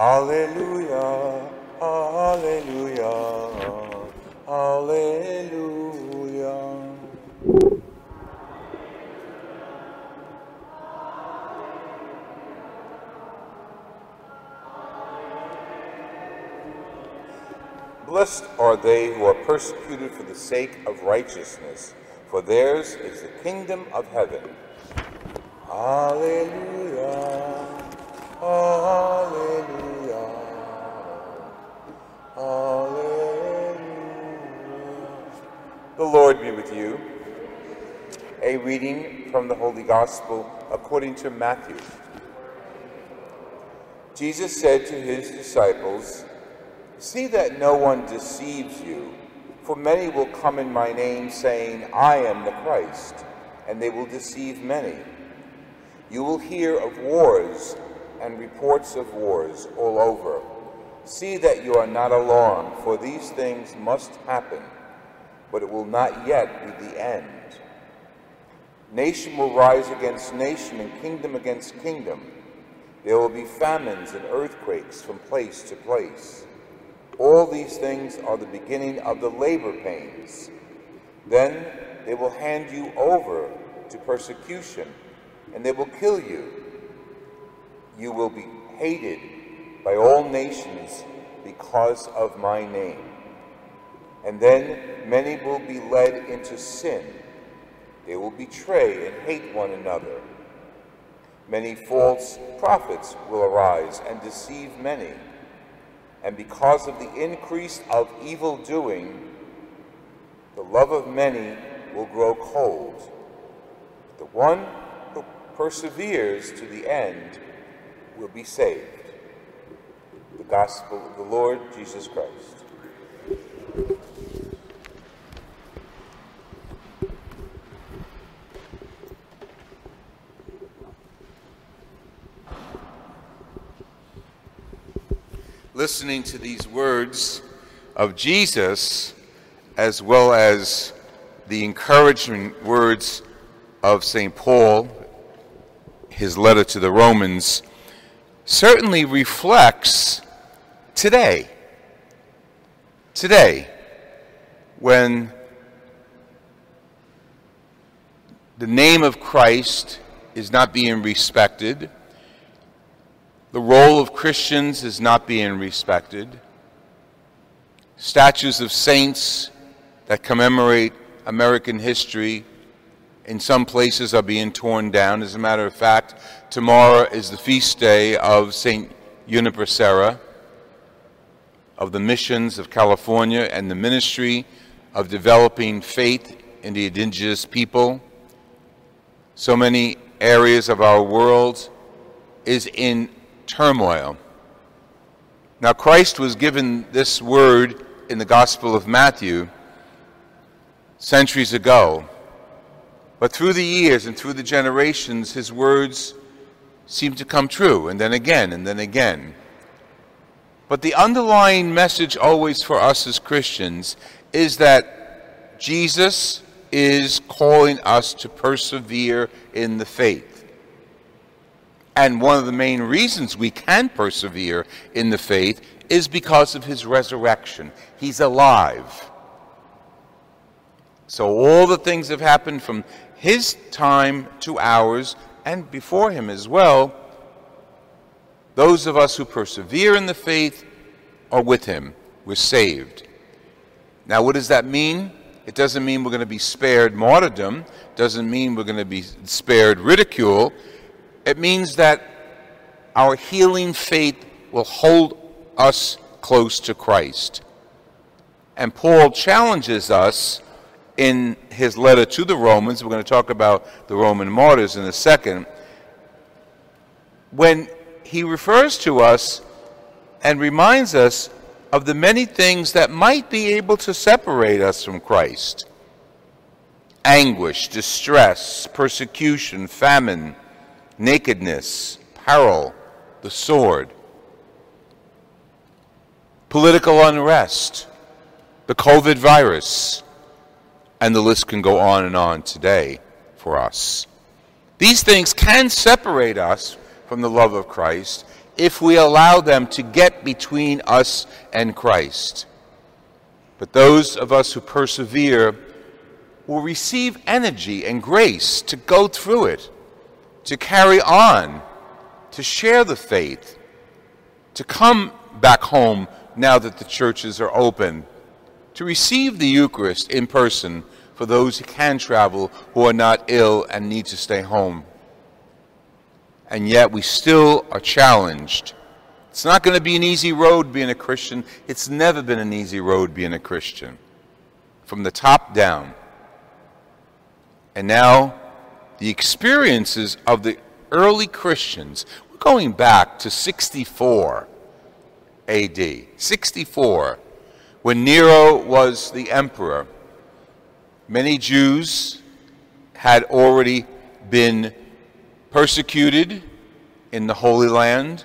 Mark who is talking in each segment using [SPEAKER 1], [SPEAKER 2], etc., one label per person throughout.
[SPEAKER 1] Hallelujah, hallelujah, hallelujah. Blessed are they who are persecuted for the sake of righteousness, for theirs is the kingdom of heaven. Hallelujah. A reading from the Holy Gospel according to Matthew. Jesus said to his disciples, See that no one deceives you, for many will come in my name, saying, I am the Christ, and they will deceive many. You will hear of wars and reports of wars all over. See that you are not alarmed, for these things must happen, but it will not yet be the end. Nation will rise against nation, and kingdom against kingdom. There will be famines and earthquakes from place to place. All these things are the beginning of the labor pains. Then they will hand you over to persecution, and they will kill you. You will be hated by all nations because of my name. And then many will be led into sin. They will betray and hate one another. Many false prophets will arise and deceive many and because of the increase of evil doing, the love of many will grow cold. But The one who perseveres to the end will be saved. The Gospel of the Lord Jesus Christ. Listening to these words of Jesus, as well as the encouraging words of St. Paul, his letter to the Romans, certainly reflects today. Today, when the name of Christ is not being respected, the role of Christians is not being respected. Statues of saints that commemorate American history in some places are being torn down. As a matter of fact, tomorrow is the feast day of St. Junipero Serra of the missions of California and the ministry of developing faith in the indigenous people. So many areas of our world is in turmoil. Now, Christ was given this word in the Gospel of Matthew centuries ago. But through the years and through the generations, his words seem to come true, and then again, and then again. But the underlying message always for us as Christians is that Jesus is calling us to persevere in the faith. And one of the main reasons we can persevere in the faith is because of his resurrection. He's alive. So all the things that have happened from his time to ours and before him as well. Those of us who persevere in the faith are with him. We're saved. Now, what does that mean? It doesn't mean we're going to be spared martyrdom, doesn't mean we're going to be spared ridicule. It means that our healing faith will hold us close to Christ. And Paul challenges us in his letter to the Romans. We're going to talk about the Roman martyrs in a second. When he refers to us and reminds us of the many things that might be able to separate us from Christ anguish, distress, persecution, famine, nakedness, peril, the sword, political unrest, the COVID virus, and the list can go on and on today for us. These things can separate us from the love of Christ if we allow them to get between us and Christ. But those of us who persevere will receive energy and grace to go through it, to carry on, to share the faith, to come back home now that the churches are open, to receive the Eucharist in person for those who can travel who are not ill and need to stay home. And yet we still are challenged. It's not going to be an easy road being a Christian. It's never been an easy road being a Christian. From the top down. And now, the experiences of the early Christians, we're going back to 64 AD. 64, when Nero was the emperor. Many Jews had already been persecuted in the Holy Land,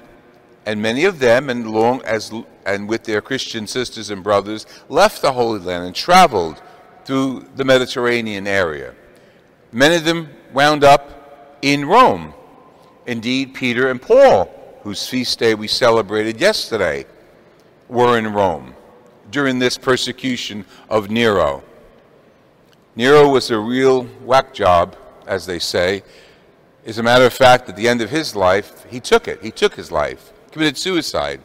[SPEAKER 1] and many of them, and long as and with their Christian sisters and brothers, left the Holy Land and traveled through the Mediterranean area. Many of them wound up in Rome. Indeed, Peter and Paul, whose feast day we celebrated yesterday, were in Rome during this persecution of Nero. Nero was a real whack job, as they say. As a matter of fact, at the end of his life, he took it. He took his life, committed suicide,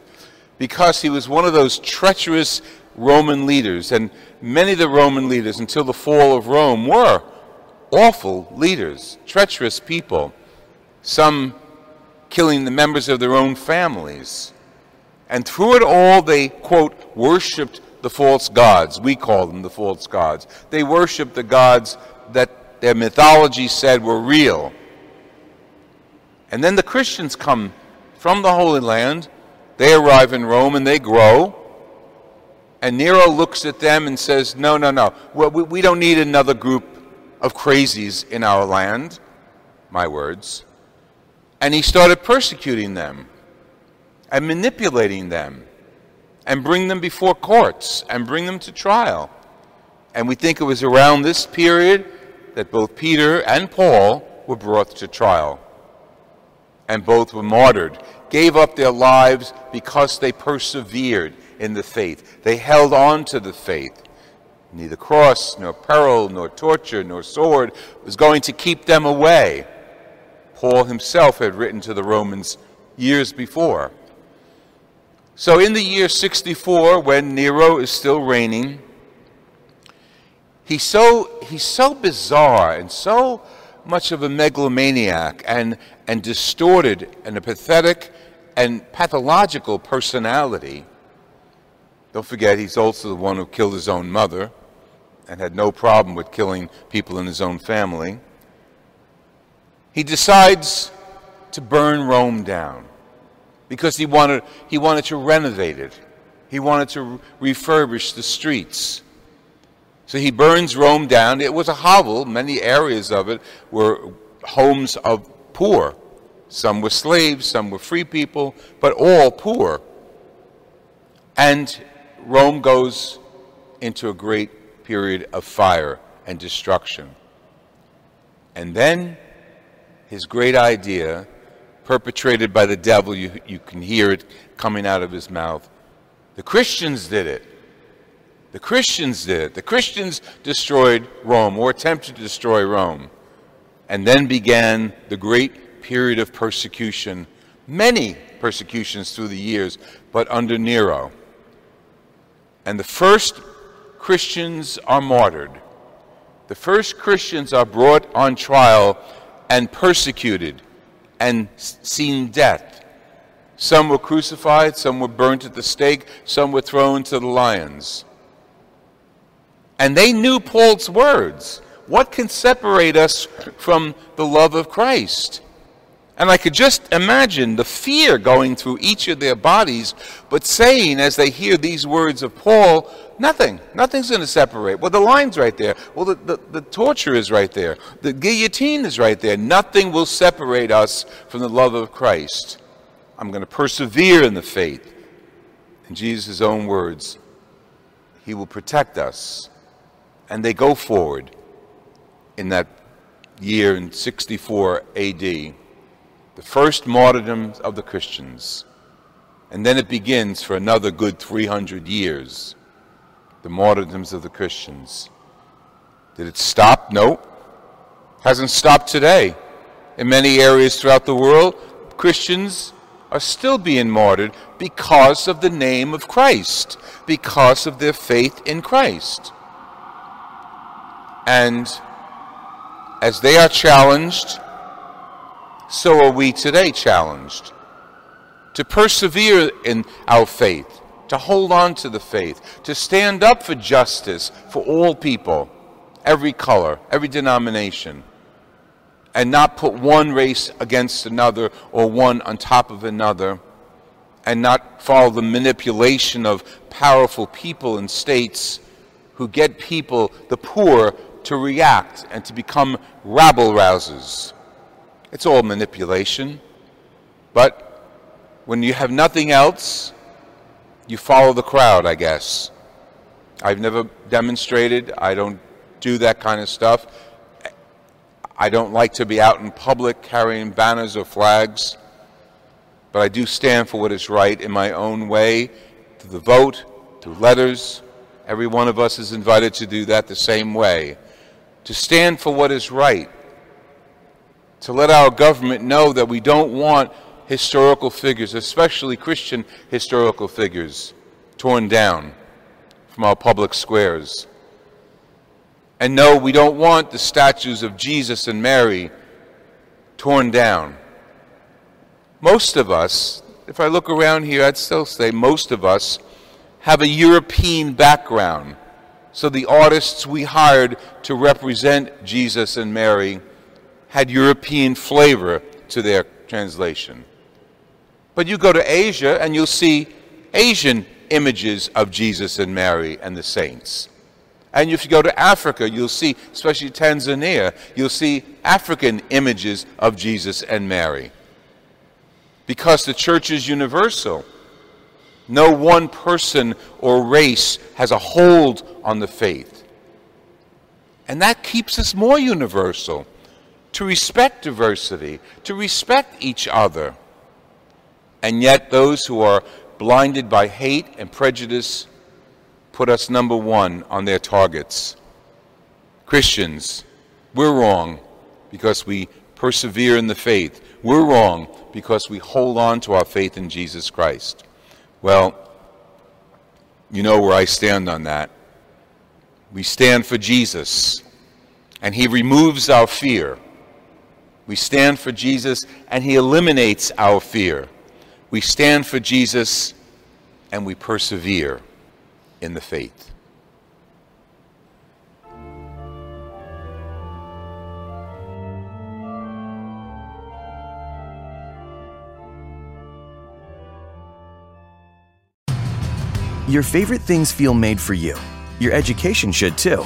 [SPEAKER 1] because he was one of those treacherous Roman leaders. And many of the Roman leaders, until the fall of Rome, were awful leaders, treacherous people, some killing the members of their own families. And through it all, they, quote, worshiped the false gods. We call them the false gods. They worshiped the gods that their mythology said were real. And then the Christians come from the Holy Land. They arrive in Rome and they grow. And Nero looks at them and says, No, no, no. Well, we, we don't need another group of crazies in our land, my words, and he started persecuting them and manipulating them and bring them before courts and bring them to trial. And we think it was around this period that both Peter and Paul were brought to trial. And both were martyred, gave up their lives because they persevered in the faith. They held on to the faith. Neither cross, nor peril, nor torture, nor sword was going to keep them away. Paul himself had written to the Romans years before. So, in the year 64, when Nero is still reigning, he's so, he's so bizarre and so much of a megalomaniac and, and distorted and a pathetic and pathological personality. Don't forget, he's also the one who killed his own mother and had no problem with killing people in his own family, he decides to burn Rome down because he wanted, he wanted to renovate it. He wanted to refurbish the streets. So he burns Rome down. It was a hovel. Many areas of it were homes of poor. Some were slaves, some were free people, but all poor. And Rome goes into a great period of fire and destruction. And then his great idea, perpetrated by the devil, you, you can hear it coming out of his mouth. The Christians did it. The Christians did it. The Christians destroyed Rome or attempted to destroy Rome. And then began the great period of persecution, many persecutions through the years, but under Nero. And the first Christians are martyred. The first Christians are brought on trial and persecuted and seen death. Some were crucified, some were burnt at the stake, some were thrown to the lions. And they knew Paul's words. What can separate us from the love of Christ? And I could just imagine the fear going through each of their bodies, but saying as they hear these words of Paul, nothing, nothing's going to separate. Well, the line's right there. Well, the, the, the, torture is right there. The guillotine is right there. Nothing will separate us from the love of Christ. I'm going to persevere in the faith. In Jesus' own words, He will protect us. And they go forward in that year in 64 AD the first martyrdom of the Christians. And then it begins for another good 300 years, the martyrdoms of the Christians. Did it stop? No. Hasn't stopped today. In many areas throughout the world, Christians are still being martyred because of the name of Christ, because of their faith in Christ. And as they are challenged so are we today challenged to persevere in our faith, to hold on to the faith, to stand up for justice for all people, every color, every denomination, and not put one race against another or one on top of another, and not follow the manipulation of powerful people and states who get people, the poor, to react and to become rabble rousers. It's all manipulation. But when you have nothing else, you follow the crowd, I guess. I've never demonstrated. I don't do that kind of stuff. I don't like to be out in public carrying banners or flags. But I do stand for what is right in my own way, through the vote, through letters. Every one of us is invited to do that the same way. To stand for what is right to let our government know that we don't want historical figures, especially Christian historical figures, torn down from our public squares. And no, we don't want the statues of Jesus and Mary torn down. Most of us, if I look around here, I'd still say most of us have a European background. So the artists we hired to represent Jesus and Mary had European flavor to their translation. But you go to Asia and you'll see Asian images of Jesus and Mary and the saints. And if you go to Africa, you'll see, especially Tanzania, you'll see African images of Jesus and Mary. Because the church is universal. No one person or race has a hold on the faith. And that keeps us more universal to respect diversity, to respect each other. And yet, those who are blinded by hate and prejudice put us number one on their targets. Christians, we're wrong because we persevere in the faith. We're wrong because we hold on to our faith in Jesus Christ. Well, you know where I stand on that. We stand for Jesus, and He removes our fear. We stand for Jesus and he eliminates our fear. We stand for Jesus and we persevere in the faith.
[SPEAKER 2] Your favorite things feel made for you. Your education should too.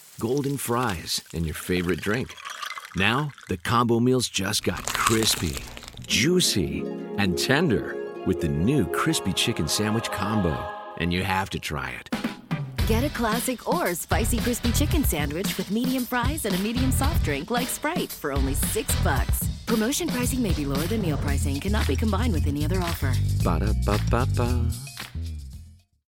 [SPEAKER 3] golden fries, and your favorite drink. Now, the combo meals just got crispy, juicy, and tender with the new Crispy Chicken Sandwich combo. And you have to try it.
[SPEAKER 4] Get a classic or spicy crispy chicken sandwich with medium fries and a medium soft drink like Sprite for only six bucks. Promotion pricing may be lower than meal pricing, cannot be combined with any other offer.
[SPEAKER 3] Ba da ba ba ba.